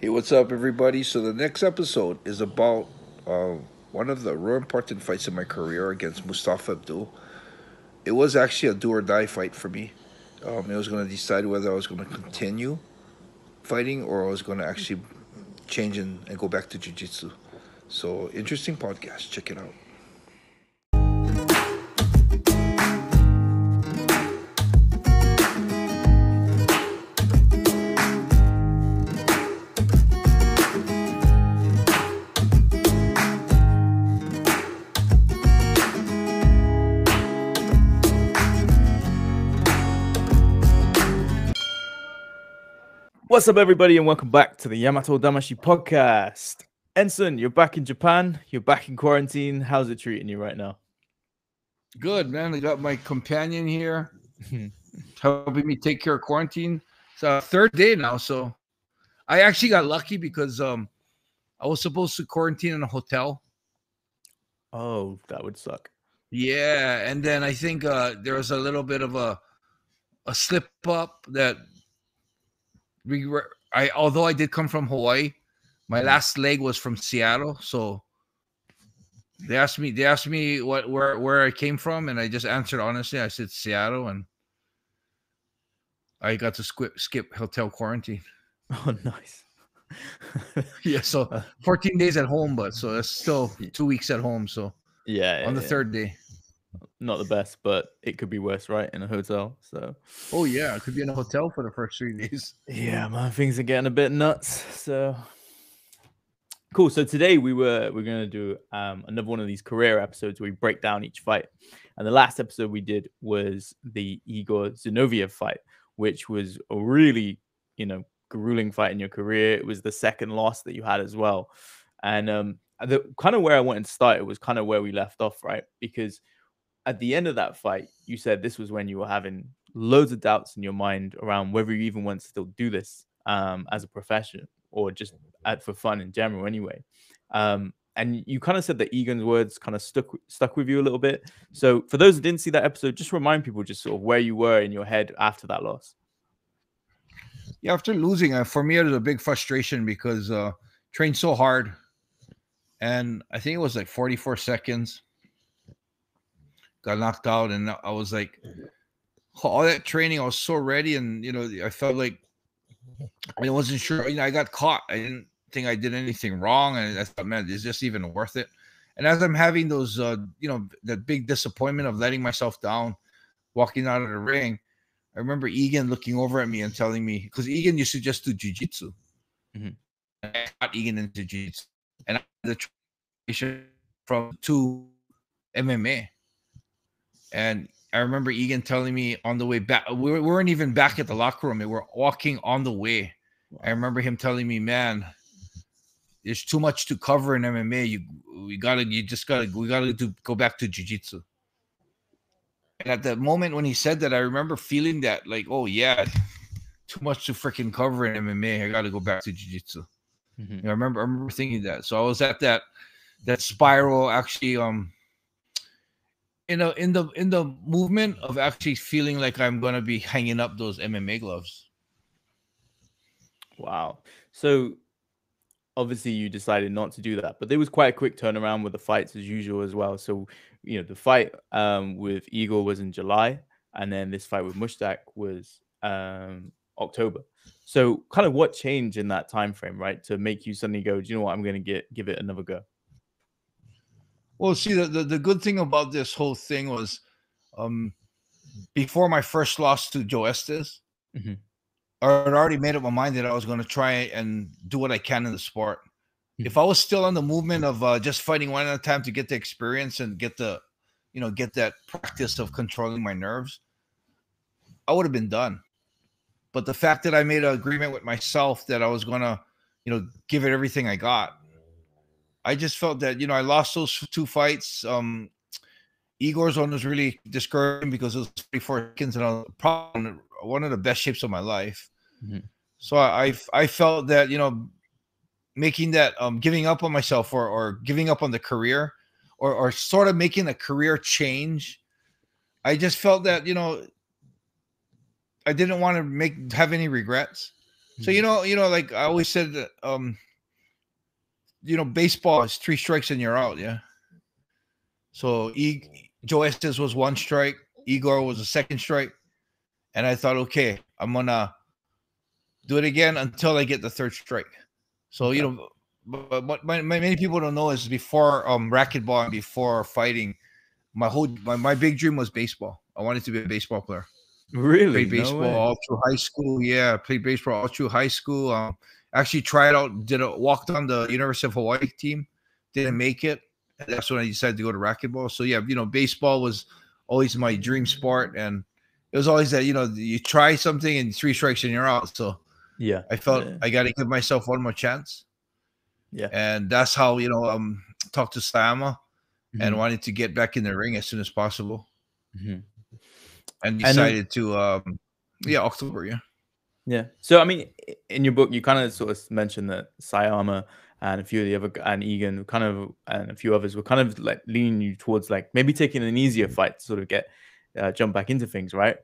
Hey, what's up, everybody? So the next episode is about uh, one of the real important fights in my career against Mustafa Abdul. It was actually a do or die fight for me. Um, it was going to decide whether I was going to continue fighting or I was going to actually change and, and go back to jiu-jitsu. So interesting podcast. Check it out. What's up, everybody, and welcome back to the Yamato Damashi podcast. Enson, you're back in Japan. You're back in quarantine. How's it treating you right now? Good, man. I got my companion here helping me take care of quarantine. It's a third day now, so I actually got lucky because um I was supposed to quarantine in a hotel. Oh, that would suck. Yeah, and then I think uh there was a little bit of a a slip up that we were I although I did come from Hawaii, my mm. last leg was from Seattle, so they asked me they asked me what where where I came from and I just answered honestly. I said Seattle and I got to skip skip hotel quarantine. Oh, nice. Yeah, so uh, 14 days at home, but so that's still two weeks at home. So yeah, on the yeah, third day. Not the best, but it could be worse, right? In a hotel. So Oh yeah, I could be in a hotel for the first three days. yeah, man, things are getting a bit nuts. So cool. So today we were we're gonna do um another one of these career episodes where we break down each fight. And the last episode we did was the Igor Zinoviev fight, which was a really, you know, grueling fight in your career. It was the second loss that you had as well. And um the kind of where I wanted to start it was kind of where we left off, right? Because at the end of that fight, you said this was when you were having loads of doubts in your mind around whether you even want to still do this um, as a profession or just at, for fun in general, anyway. Um, and you kind of said that Egan's words kind of stuck stuck with you a little bit. So for those who didn't see that episode, just remind people just sort of where you were in your head after that loss. Yeah, after losing, uh, for me it was a big frustration because uh trained so hard, and I think it was like 44 seconds. Got knocked out, and I was like, all that training, I was so ready, and you know, I felt like I wasn't sure. You know, I got caught. I didn't think I did anything wrong, and I thought, man, is this even worth it? And as I'm having those, uh, you know, that big disappointment of letting myself down, walking out of the ring, I remember Egan looking over at me and telling me because Egan used to just do jujitsu. Mhm. I got Egan into jiu-jitsu, and I had the transition from to MMA. And I remember Egan telling me on the way back, we we weren't even back at the locker room. We were walking on the way. I remember him telling me, man, there's too much to cover in MMA. You we gotta, you just gotta, we gotta do go back to jiu-jitsu. And at the moment when he said that, I remember feeling that, like, oh yeah, too much to freaking cover in MMA. I gotta go back to jiu-jitsu. Mhm. I remember I remember thinking that. So I was at that that spiral actually um in a in the in the movement of actually feeling like I'm gonna be hanging up those MMA gloves. Wow. So obviously you decided not to do that, but there was quite a quick turnaround with the fights as usual as well. So you know the fight um, with Igor was in July, and then this fight with Mushtaq was um, October. So kind of what changed in that time frame, right, to make you suddenly go, do you know what, I'm to get give it another go. Well, see, the, the, the good thing about this whole thing was um before my first loss to Joe Estes, Mhm. I had already made up my mind that I was going to try and do what I can in the sport. If I was still on the movement of uh, just fighting one at a time to get the experience and get the, you know, get that practice of controlling my nerves, I would have been done. But the fact that I made an agreement with myself that I was going to, you know, give it everything I got, I just felt that, you know, I lost those two fights. Um, Igor's one was really discouraging because it was 34 seconds and I was probably one of the best shapes of my life. Mhm. So I, I I felt that you know making that um giving up on myself or or giving up on the career or or sort of making a career change. I just felt that you know I didn't want to make have any regrets. So you know, you know, like I always said, that, um, you know, baseball is three strikes and you're out. Yeah. So e- Joe Estes was one strike, Igor was a second strike, and I thought, okay, I'm gonna do it again until I get the third strike. So you know, but what my, my, many people don't know is before um racquetball and before fighting, my whole my, my big dream was baseball. I wanted to be a baseball player. Really? Played baseball no all through high school. Yeah, played baseball all through high school. Um, actually tried out, did a walked on the University of Hawaii team, didn't make it. That's when I decided to go to racquetball. So yeah, you know, baseball was always my dream sport, and it was always that you know you try something and three strikes and you're out. So yeah, I felt yeah. I got to give myself one more chance. Yeah, and that's how you know um talked to Sayama mm-hmm. and wanted to get back in the ring as soon as possible. Mm-hmm. And decided to um yeah October yeah yeah. So I mean in your book you kind of sort of mentioned that Sayama and a few of the other and Egan kind of and a few others were kind of like leaning you towards like maybe taking an easier fight to sort of get uh, jump back into things right?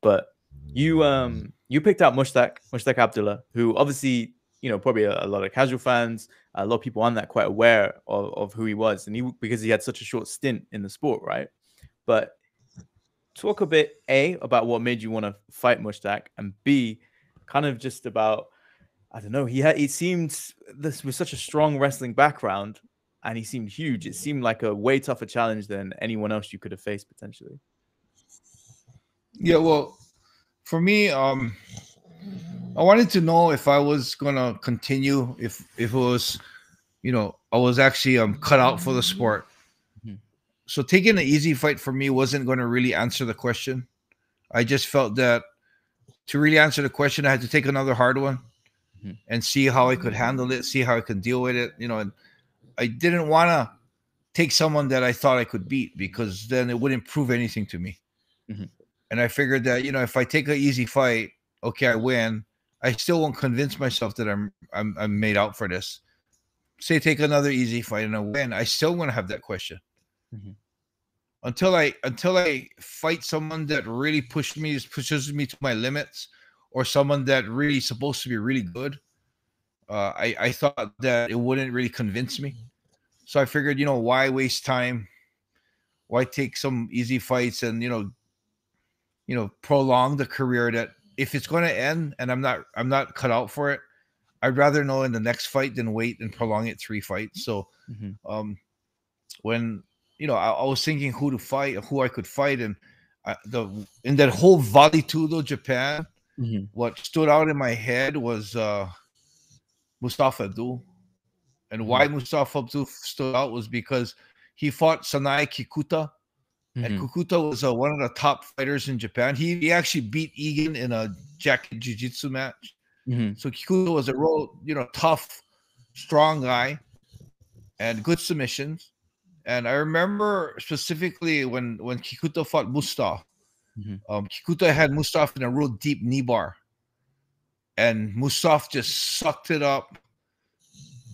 But you um you picked out Mushtaq Mushtaq Abdullah who obviously you know probably a, a, lot of casual fans a lot of people on that quite aware of, of who he was and he because he had such a short stint in the sport right? But talk a bit a about what made you want to fight Mushtaq, and b kind of just about I don't know. He had it seemed this was such a strong wrestling background, and he seemed huge. It seemed like a way tougher challenge than anyone else you could have faced potentially. Yeah, well, for me, um, I wanted to know if I was gonna continue, if if it was, you know, I was actually um cut out for the sport so taking an easy fight for me wasn't going to really answer the question. I just felt that to really answer the question, I had to take another hard one mm-hmm. and see how I could handle it, see how I could deal with it. You know, and I didn't want to take someone that I thought I could beat because then it wouldn't prove anything to me. Mm-hmm. And I figured that you know if I take an easy fight, okay, I win. I still won't convince myself that I'm I'm, I'm made out for this. Say take another easy fight and I win, I still want to have that question. Mm-hmm. Until I until I fight someone that really pushed me pushes me to my limits, or someone that really supposed to be really good, uh, I I thought that it wouldn't really convince me. So I figured, you know, why waste time? Why take some easy fights and you know, you know, prolong the career that if it's going to end and I'm not I'm not cut out for it, I'd rather know in the next fight than wait and prolong it three fights. So, mm-hmm. um, when you know, I, I, was thinking who to fight, who I could fight, and I, the in that whole Vale Tudo Japan, mm-hmm. what stood out in my head was uh Mustafa Abdul. And mm-hmm. why Mustafa Abdul stood out was because he fought Sanae Kikuta. Mm-hmm. And Kikuta was uh, one of the top fighters in Japan. He, he actually beat Egan in a jacket jiu-jitsu match. Mm-hmm. So Kikuta was a real, you know, tough, strong guy and good submissions. And I remember specifically when when Kikuta fought Mustaf. Mm-hmm. Um, Kikuta had Mustaf in a real deep knee bar, and Mustaf just sucked it up.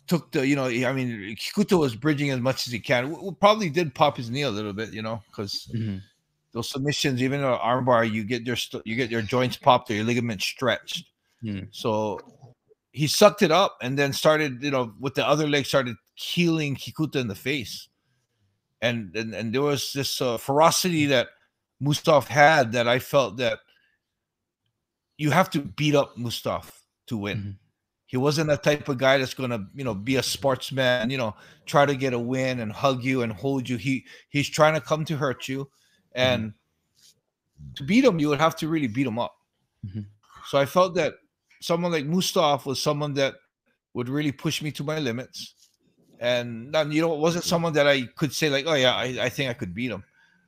Took the, you know, I mean, Kikuta was bridging as much as he can. We, probably did pop his knee a little bit, you know, because mm-hmm. those submissions, even an armbar, you get your you get your joints popped or your ligaments stretched. Mm-hmm. So he sucked it up and then started, you know, with the other leg started keeling Kikuta in the face and and, and there was this uh, ferocity that Mustaf had that I felt that you have to beat up Mustaf to win. Mm-hmm. He wasn't the type of guy that's gonna, you know, be a sportsman, you know, try to get a win and hug you and hold you. He he's trying to come to hurt you, and mm-hmm. to beat him, you would have to really beat him up. Mm-hmm. So I felt that someone like Mustaf was someone that would really push me to my limits and you know, it wasn't someone that I could say like, oh yeah, I, I think I could beat him.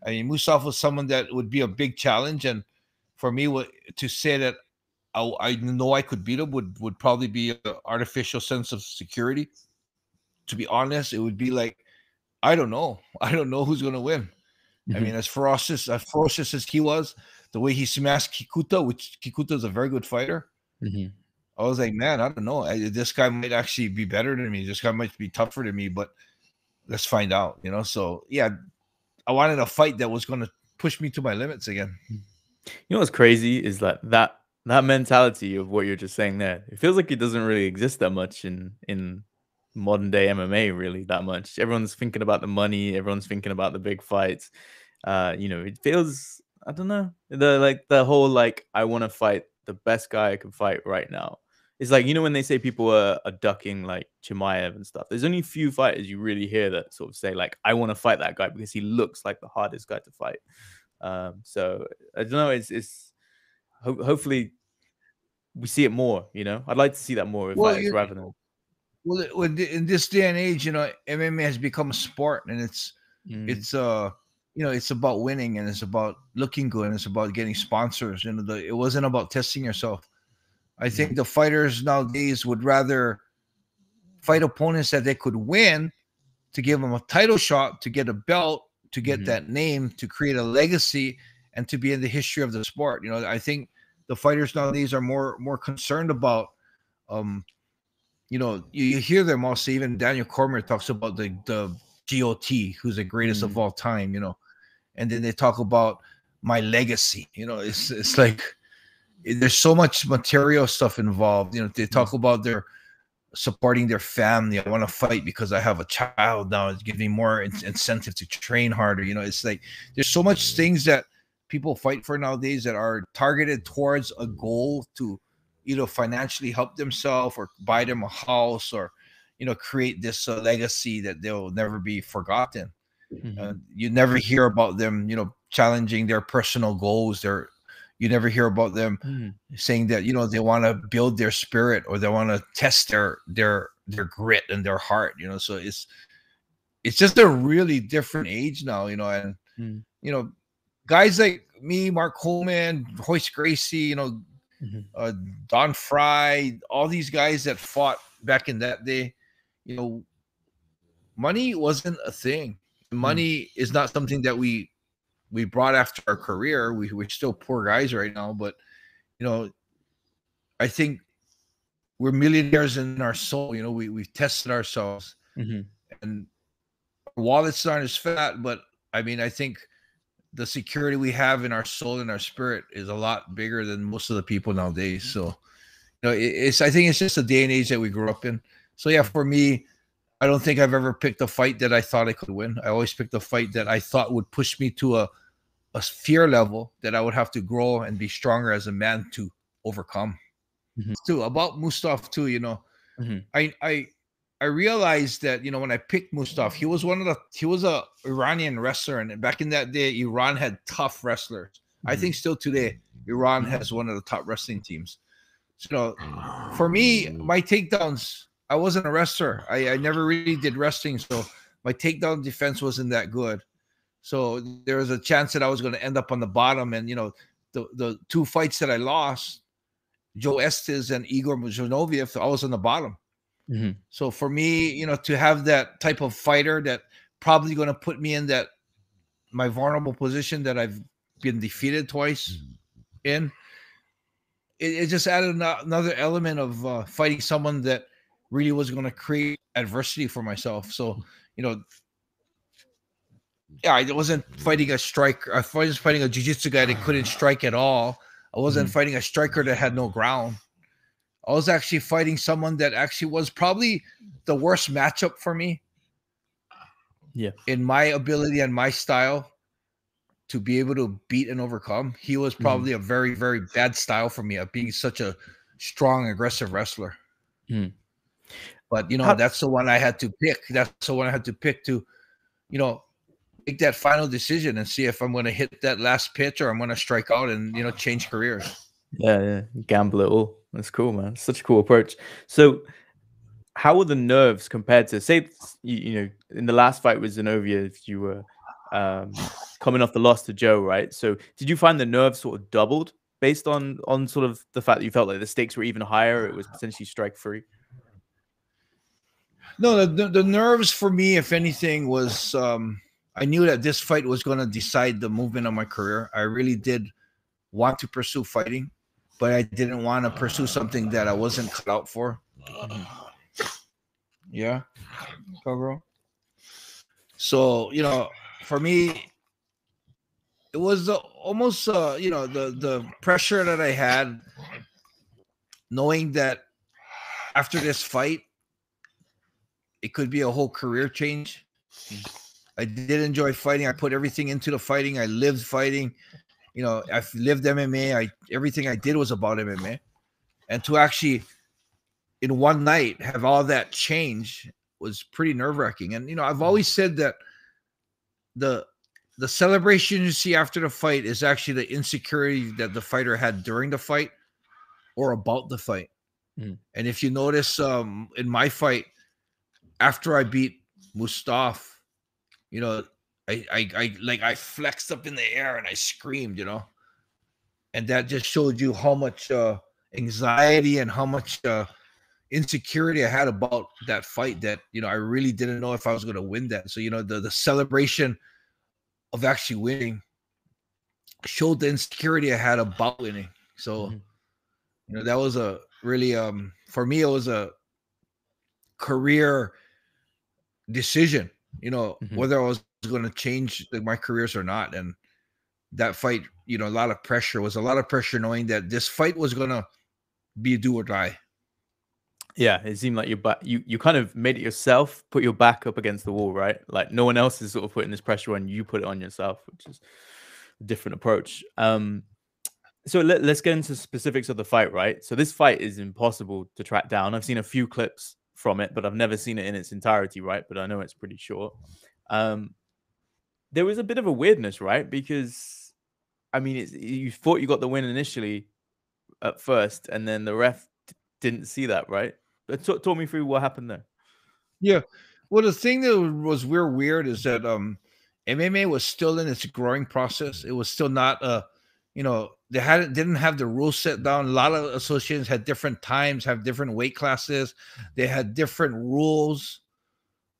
I mean, Musaf was someone that would be a big challenge, and for me, to say that I, I know I could beat him would would probably be an artificial sense of security. To be honest, it would be like, I don't know, I don't know who's gonna win. Mm-hmm. I mean, as ferocious as ferocious as he was, the way he smashed Kikuta, which Kikuta is a very good fighter. Mm-hmm. I was like, man, I don't know. I, this guy might actually be better than me. This guy might be tougher than me, but let's find out, you know? So, yeah, I wanted a fight that was going to push me to my limits again. You know what's crazy is that that that mentality of what you're just saying there, it feels like it doesn't really exist that much in in modern day MMA, really that much. Everyone's thinking about the money, everyone's thinking about the big fights. Uh, you know, it feels I don't know the like the whole like I want to fight the best guy I can fight right now. It's like you know when they say people are, are ducking like Chimaev and stuff. There's only a few fighters you really hear that sort of say like I want to fight that guy because he looks like the hardest guy to fight. Um, so I don't know. It's it's ho- hopefully we see it more. You know, I'd like to see that more with Well, fighters rather than Well, it- with the- in this day and age, you know, MMA has become a sport, and it's Mm, it's uh you know it's about winning and it's about looking good and it's about getting sponsors. You know the, it wasn't about testing yourself. I think the fighters nowadays would rather fight opponents that they could win to give them a title shot to get a belt to get Mhm. that name to create a legacy and to be in the history of the sport. You know i think the fighters nowadays are more more concerned about um you know you, you hear them also even daniel cormier talks about the the got who's the greatest of Mm. all time you know and then they talk about my legacy you know it's it's like there's so much material stuff involved you know they talk about their supporting their family i want to fight because i have a child now it's giving me more in- incentive to train harder you know it's like there's so much things that people fight for nowadays that are targeted towards a goal to either financially help themselves or buy them a house or you know create this uh, legacy that they'll never be forgotten mhm. uh, you never hear about them you know challenging their personal goals their you never hear about them Mm, saying that you know they want to build their spirit or they want to test their their their grit and their heart you know so it's it's just a really different age now you know and Mm. you know guys like me mark coleman royce gracie you know Mhm. uh, don frye all these guys that fought back in that day you know money wasn't a thing Hmm. money is not something that we we brought after our career. We, we're still poor guys right now but you know i think we're millionaires in our soul you know we, we've tested ourselves mhm. and our wallets aren't as fat but i mean i think the security we have in our soul and our spirit is a lot bigger than most of the people nowadays. Mm-hmm. So you know it, it's i think it's just the day and age that we grew up in. So yeah mm-hmm. for me i don't think i've ever picked a fight that i thought i could win i always picked a fight that i thought would push me to a a fear level that i would have to grow and be stronger as a man to overcome Mhm. too about Mustaf too you know Mhm. i i I realized that you know when I picked Mustaf, he was one of the he was a Iranian wrestler, and back in that day, Iran had tough wrestlers. I Mhm. think still today, Iran has one of the top wrestling teams. So for me, my takedowns, I wasn't a wrestler. I, I never really did wrestling, so my takedown defense wasn't that good. So there was a chance that I was going to end up on the bottom. And you know, the the two fights that I lost, Joe Estes and Igor Zinoviev, I was on the bottom. Mhm. So for me, you know, to have that type of fighter that probably going to put me in that my vulnerable position that I've been defeated twice in, it, it just added another element of uh, fighting someone that really was going to create adversity for myself. So you know, yeah, I wasn't fighting a striker. I was fighting a jiu-jitsu guy that couldn't strike at all. I wasn't Mhm. fighting a striker that had no ground. I was actually fighting someone that actually was probably the worst matchup for me. Yeah. In my ability and my style to be able to beat and overcome, he was Mhm. probably a very, very bad style for me of being such a strong, aggressive wrestler. Mhm. But you know, How- that's the one I had to pick. That's the one I had to pick to, you know, make that final decision and see if I'm going to hit that last pitch or I'm going to strike out and you know change careers. Yeah, yeah. Gamble it all. That's cool, man. Such a cool approach. So, how were the nerves compared to say you, you know in the last fight with Zinoviev, if you were um, coming off the loss to Joe, right? So, did you find the nerves sort of doubled based on on sort of the fact that you felt like the stakes were even higher? It was potentially strike free. No, the, the, the nerves for me, if anything, was um, I knew that this fight was going to decide the movement of my career. I really did want to pursue fighting, but I didn't want to pursue something that I wasn't cut out for. Yeah, Cowgirl. So you know, for me, it was uh, almost uh, you know the the pressure that I had knowing that after this fight, it could be a whole career change. I did enjoy fighting. I put everything into the fighting. I lived fighting. You know, I've lived MMA. I everything I did was about MMA. And to actually in one night have all that change was pretty nerve-wracking. And you know, I've always said that the the celebration you see after the fight is actually the insecurity that the fighter had during the fight or about the fight. Mm. And if you notice um in my fight after I beat Mustafa you know, I, I, I like I flexed up in the air and I screamed, you know, and that just showed you how much uh, anxiety and how much uh, insecurity I had about that fight. That you know, I really didn't know if I was going to win that. So you know, the the celebration of actually winning showed the insecurity I had about winning. So Mhm. you know, that was a really um for me it was a career decision you know, Mhm. whether I was going to change like, my careers or not. And that fight, you know, a lot of pressure was a lot of pressure knowing that this fight was going to be do or die. Yeah, it seemed like you back you you kind of made it yourself, put your back up against the wall, right? Like no one else is sort of putting this pressure on you, put it on yourself, which is a different approach. Um so let, let's get into specifics of the fight, right? So this fight is impossible to track down. I've seen a few clips from it, but I've never seen it in its entirety, right? But I know it's pretty short. Um there was a bit of a weirdness, right? Because I mean, it's, you thought you got the win initially at first, and then the ref d- didn't see that, right? But talk, talk me through what happened there. Yeah. Well, the thing that was weird, weird is that um MMA was still in its growing process. It was still not uh you know, they hadn't didn't have the rules set down. A lot of associations had different times, have different weight classes, they had different rules.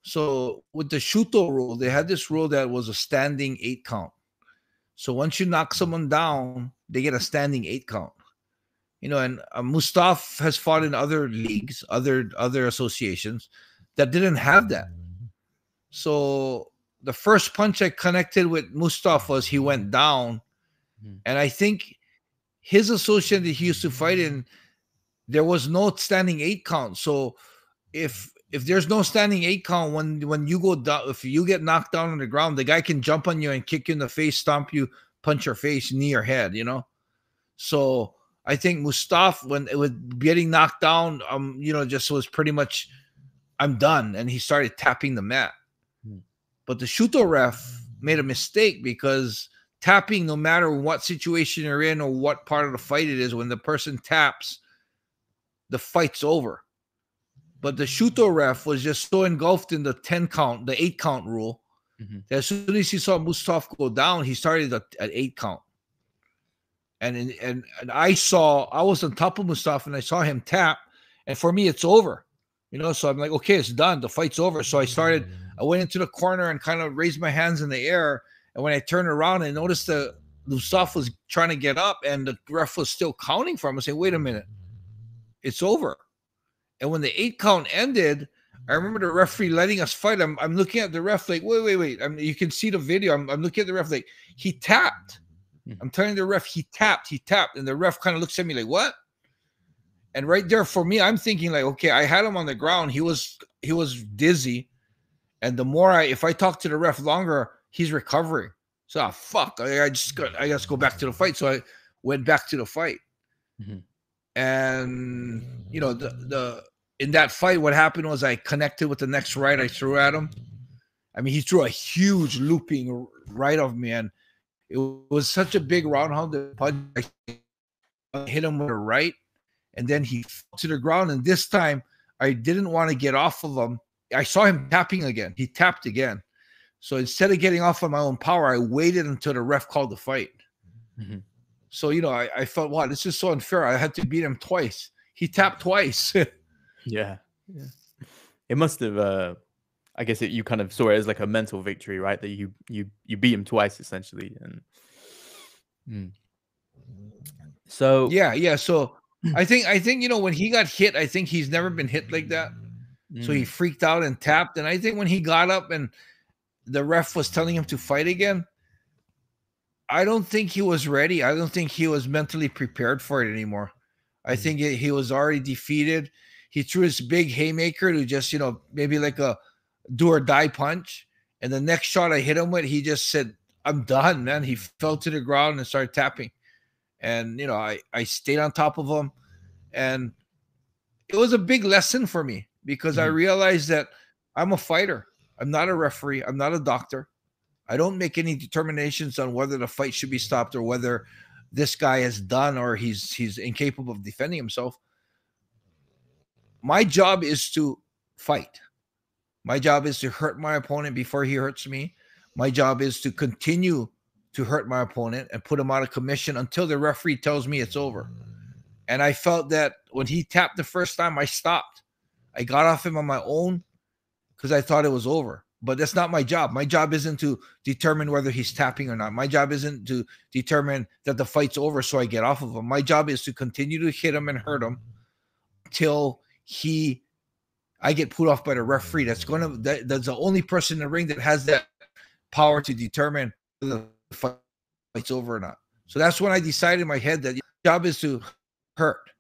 So with the Shooto rule, they had this rule that was a standing eight count. So once you knock someone down, they get a standing eight count. You know, and uh, Mustafa has fought in other leagues, other other associations that didn't have that. So the first punch I connected with Mustafa was he went down, Mhm. and I think his association that he used to fight in, there was no standing eight count. So if if there's no standing eight count when when you go down, if you get knocked down on the ground, the guy can jump on you and kick you in the face, stomp you, punch your face, knee your head, you know. So I think Mustafa, when it was getting knocked down, um, you know, just was pretty much, I'm done, and he started tapping the mat. Hmm. But the Shooto ref made a mistake because tapping, no matter what situation you're in or what part of the fight it is, when the person taps, the fight's over. But the Shooto ref was just so engulfed in the 10 count, the eight count rule, Mhm. that as soon as he saw Mustafa go down, he started at, at eight count. And, in, and and I saw I was on top of Mustafa and I saw him tap, and for me it's over, you know. So I'm like, okay, it's done. The fight's over. So I started. I went into the corner and kind of raised my hands in the air. And when I turned around, I noticed that Mustafa was trying to get up, and the ref was still counting for him. I said, wait a minute, it's over. And when the eight count ended, I remember the referee letting us fight. I'm, I'm looking at the ref like, wait, wait, wait. I mean, you can see the video. I'm, I'm looking at the ref like he tapped. Mhm. I'm telling the ref he tapped, he tapped, and the ref kind of looks at me like, what? And right there for me, I'm thinking like, okay, I had him on the ground. He was he was dizzy, and the more I if I talk to the ref longer, he's recovering. So ah, fuck, I, I just got I to go back to the fight. So I went back to the fight, Mhm. and you know the the in that fight, what happened was I connected with the next right I threw at him. I mean, he threw a huge looping right of me, and it was such a big roundhouse punch. I hit him with a right, and then he fell to the ground. And this time, I didn't want to get off of him. I saw him tapping again. He tapped again. So instead of getting off on my own power, I waited until the ref called the fight. Mhm. So you know, I, I felt, wow, this is so unfair. I had to beat him twice. He tapped twice. Yeah. yeah. It must have uh I guess it, you kind of saw it as like a mental victory, right? That you you you beat him twice essentially and Mm. So yeah, yeah. So I think I think you know when he got hit, I think he's never been hit like that. So he mm, freaked out and tapped. And I think when he got up and the ref was telling him to fight again, I don't think he was ready. I don't think he was mentally prepared for it anymore. I think he, he was already defeated. He threw his big haymaker to just, you know, maybe like a do or die punch. And the next shot I hit him with, he just said, I'm done, man. He fell to the ground and started tapping. And, you know, I, I stayed on top of him. And it was a big lesson for me because I Mhm. realized that I'm a fighter. I'm not a referee. I'm not a doctor. I don't make any determinations on whether the fight should be stopped or whether this guy is done or he's he's incapable of defending himself. My job is to fight. My job is to hurt my opponent before he hurts me. My job is to continue to hurt my opponent and put him out of commission until the referee tells me it's over. And I felt that when he tapped the first time, I stopped. I got off him on my own because I thought it was over. But that's not my job. My job isn't to determine whether he's tapping or not. My job isn't to determine that the fight's over so I get off of him. My job is to continue to hit him and hurt him till he I get put off by the referee. That's gonna that, that's the only person in the ring that has that power to determine whether the fight's over or not. So that's when I decided in my head that job is to hurt.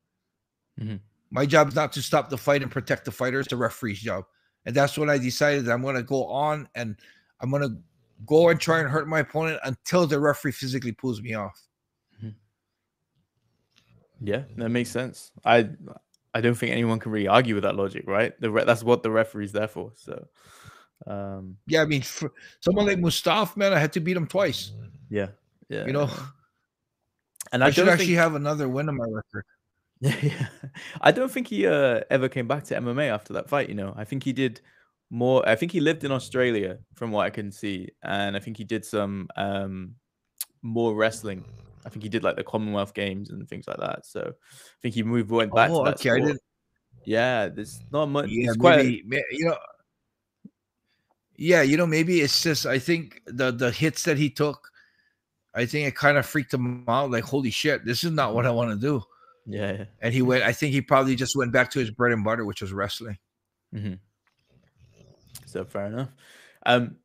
Mhm. My job is not to stop the fight and protect the fighter. It's the referee's job. And that's when I decided that I'm going to go on and I'm going to go and try and hurt my opponent until the referee physically pulls me off. Yeah, that makes sense. I I don't think anyone can really argue with that logic, right? The re- that's what the referee's there for. So, um, Yeah, I mean, for someone like Mustafa, man, I had to beat him twice. yeah, yeah. You know, and I, I, should actually think, have another win on my record. Yeah, yeah. I don't think he uh, ever came back to MMA after that fight. You know, I think he did more. I think he lived in Australia, from what I can see, and I think he did some um, more wrestling. I think he did like the Commonwealth Games and things like that. So I think he moved went back Oh, to that. okay, sport. Yeah, there's not much. Yeah, it's quite. maybe, ma- you know. Yeah, you know, maybe it's just I think the the hits that he took, I think it kind of freaked him out. Like, holy shit, this is not what I want to do. Yeah, yeah. And he went. I think he probably just went back to his bread and butter, which was wrestling. Mm-hmm. So fair enough. Um,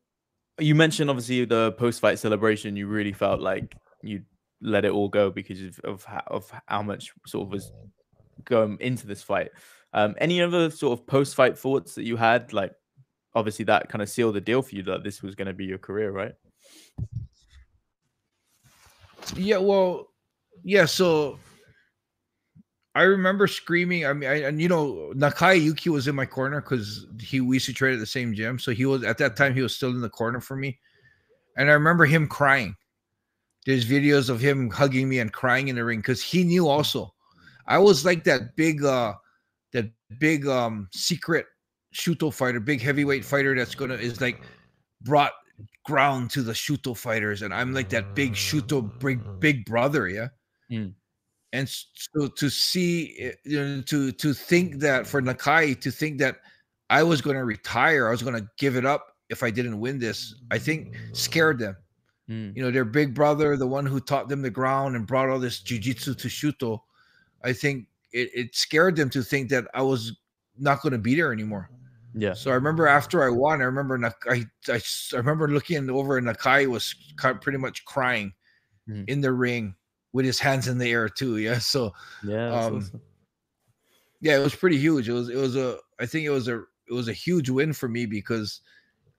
you mentioned obviously the post-fight celebration. You really felt like you let it all go because of of how, of how much sort of was going into this fight. Um, any other sort of post-fight thoughts that you had? Like, obviously that kind of sealed the deal for you that this was going to be your career, right? Yeah, well, yeah. So I remember screaming. I mean, I, and you know, Nakai Yuki was in my corner because he we used to trade at the same gym. So he was at that time he was still in the corner for me, and I remember him crying. There's videos of him hugging me and crying in the ring because he knew also. I was like that big, uh that big um secret shooto fighter, big heavyweight fighter that's gonna is like brought ground to the shooto fighters, and I'm like that big shooto big big brother, yeah. Mm. And so to see, you know, to to think that for Nakai to think that I was going to retire, I was going to give it up if I didn't win this, I think scared them. Mm. You know, their big brother, the one who taught them the ground and brought all this jujitsu to shooto, I think it, it scared them to think that I was not going to be there anymore. Yeah. So I remember after I won, I remember i I, I, I remember looking over and Nakai was pretty much crying Mhm. in the ring with his hands in the air too. Yeah. So Yeah. Um, awesome. yeah, it was pretty huge. It was it was a I think it was a it was a huge win for me because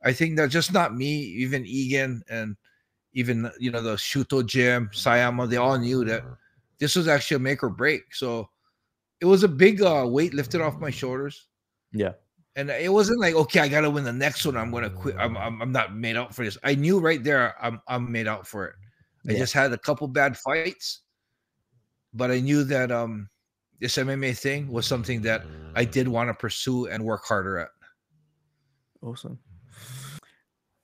I think that just not me, even Egan and even you know the Shooto Gym, Sayama, they all knew that this was actually a make or break. So it was a big uh, weight lifted off my shoulders. Yeah. And it wasn't like, okay, I gotta win the next one. I'm gonna quit. I'm, I'm, I'm not made out for this. I knew right there I'm I'm made out for it. I Yeah. just had a couple bad fights, but I knew that um this MMA thing was something that I did want to pursue and work harder at. Awesome.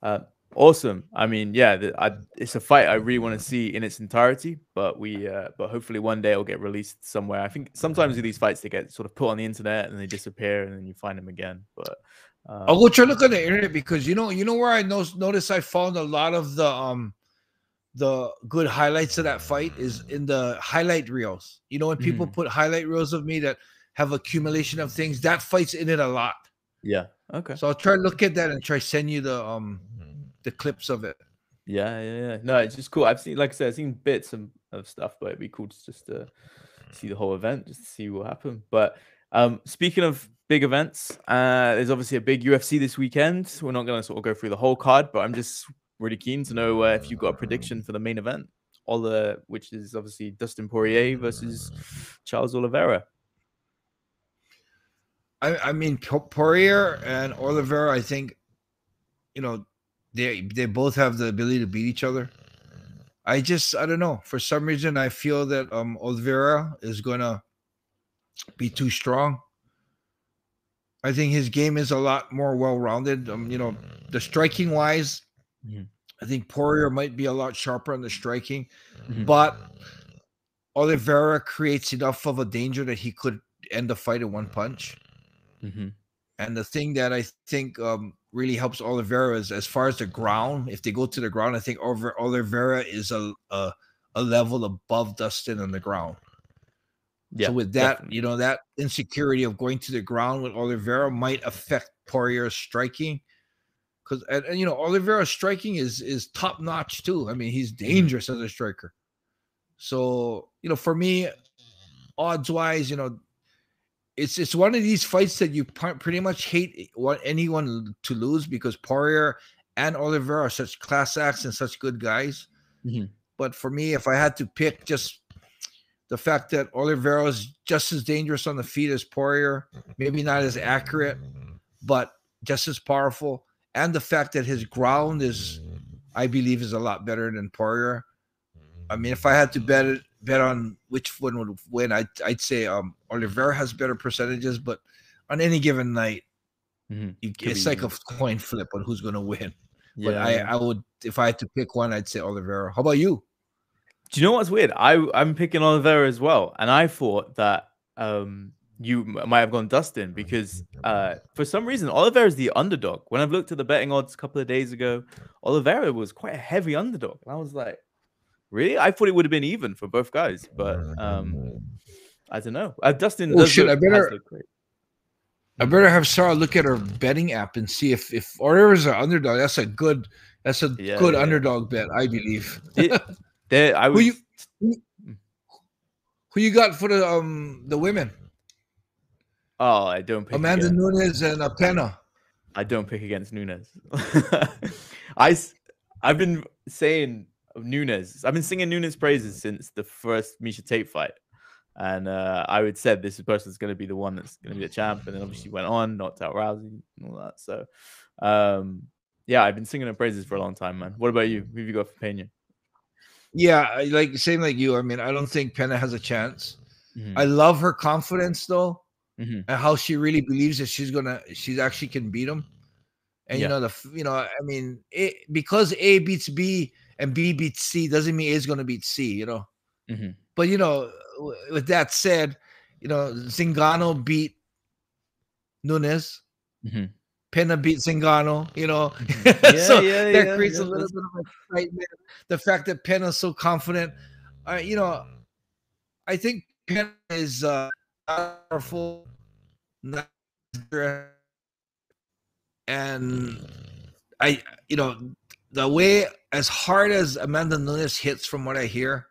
Uh, awesome. I mean, yeah, the, I, it's a fight I really want to see in its entirety, but we, uh, but hopefully one day it'll get released somewhere. I think sometimes with these fights they get sort of put on the internet and they disappear, and then you find them again. But um, I'll go try to look on the internet because you know, you know where I know, noticed I found a lot of the um the good highlights of that fight is in the highlight reels. You know, when people Mhm. put highlight reels of me that have accumulation of things, that fight's in it a lot. yeah, okay, So I'll try to look at that and try send you the um the clips of it. yeah, yeah, yeah. No, it's just cool. I've seen, like I said, I've seen bits of, of stuff, but it'd be cool to just uh, see the whole event just to see what happened. But um, speaking of big events, uh, there's obviously a big UFC this weekend. We're not going to sort of go through the whole card, but I'm just really keen to know uh, if you've got a prediction for the main event, all the which is obviously Dustin Poirier versus Charles Oliveira. I, I mean Poirier and Oliveira. I think, you know, they they both have the ability to beat each other. I just I don't know. For some reason, I feel that um Oliveira is gonna be too strong. I think his game is a lot more well rounded. Um, you know, the striking wise, mm-hmm. I think Poirier might be a lot sharper on the striking, mm-hmm. but Oliveira creates enough of a danger that he could end the fight in one punch. Mm-hmm. And the thing that I think um, really helps Oliveira is as far as the ground. If they go to the ground, I think over Oliveira is a, a, a level above Dustin on the ground. Yeah, so with that, definitely. you know, that insecurity of going to the ground with Oliveira might affect Poirier's striking. Because and, and, you know, Oliveira's striking is is top notch too. I mean, he's mm-hmm. dangerous as a striker. So, you know, for me, odds wise, you know, it's it's one of these fights that you pretty much hate want anyone to lose because Poirier and Oliveira are such class acts and such good guys. Mm-hmm. But for me, if I had to pick just the fact that Oliveira is just as dangerous on the feet as Poirier, maybe not as accurate, but just as powerful, and the fact that his ground is, I believe, is a lot better than Poirier. I mean, if I had to bet it, bet on which one would win, I'd, I'd say um, Oliveira has better percentages, but on any given night, mm-hmm. you, it's like a coin flip on who's going to win. Yeah. But I, I would, if I had to pick one, I'd say Oliveira. How about you? Do you know what's weird? I I'm picking Oliveira as well, and I thought that um you might have gone Dustin because uh for some reason Oliveira is the underdog. When I've looked at the betting odds a couple of days ago, Oliveira was quite a heavy underdog, and I was like, really? I thought it would have been even for both guys, but um I don't know. Uh, Dustin. Oh shit! Look, I better. I better have Sarah look at her betting app and see if if Oliveira's an underdog. That's a good. That's a yeah, good yeah. underdog bet, I believe. it, There, I was. Who you, who you got for the um the women? Oh, I don't pick Amanda against, Nunes and uh, Pena. I don't pick against Nunes. I I've been saying Nunes. I've been singing Nunes praises since the first Miesha Tate fight, and uh, I would said this person is going to be the one that's going to be the champ, and then obviously went on, knocked out Rousey and all that. So, um, yeah, I've been singing her praises for a long time, man. What about you? Who have you got for Pena? Yeah, like same like you. I mean, I don't think Pena has a chance. Mm-hmm. I love her confidence though, mm-hmm. and how she really believes that she's gonna, she's actually can beat him. And yeah. you know the, you know, I mean, it, because A beats B and B beats C doesn't mean A is gonna beat C. You know, mm-hmm. but you know, with that said, you know, Zingano beat Nunes. Mm-hmm. Pena beat Zingano, you know. Yeah, so yeah, that yeah, creates a little bit of excitement. The fact that Pena's so confident, uh, you know, I think Pena is uh, powerful, and I, you know, the way as hard as Amanda Nunes hits, from what I hear,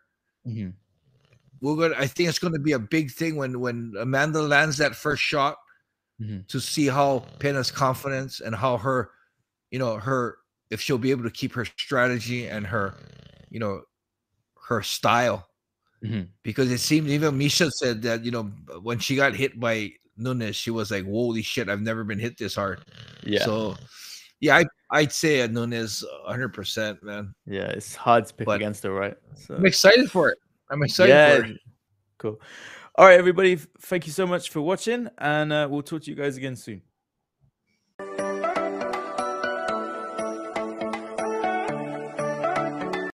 mm-hmm. we're gonna. I think it's going to be a big thing when when Amanda lands that first shot mm-hmm. to see how Pena's confidence and how her, you know, her if she'll be able to keep her strategy and her, you know, her style. Mm-hmm. Because it seemed even Miesha said that you know when she got hit by Nunes, she was like, "Holy shit! I've never been hit this hard." Yeah. So, yeah, I I'd say a Nunes 100, percent man. Yeah, it's hard to pick but against her, right? So. I'm excited for it. I'm excited yeah, for it. Cool. All right, everybody. Thank you so much for watching, and uh, we'll talk to you guys again soon.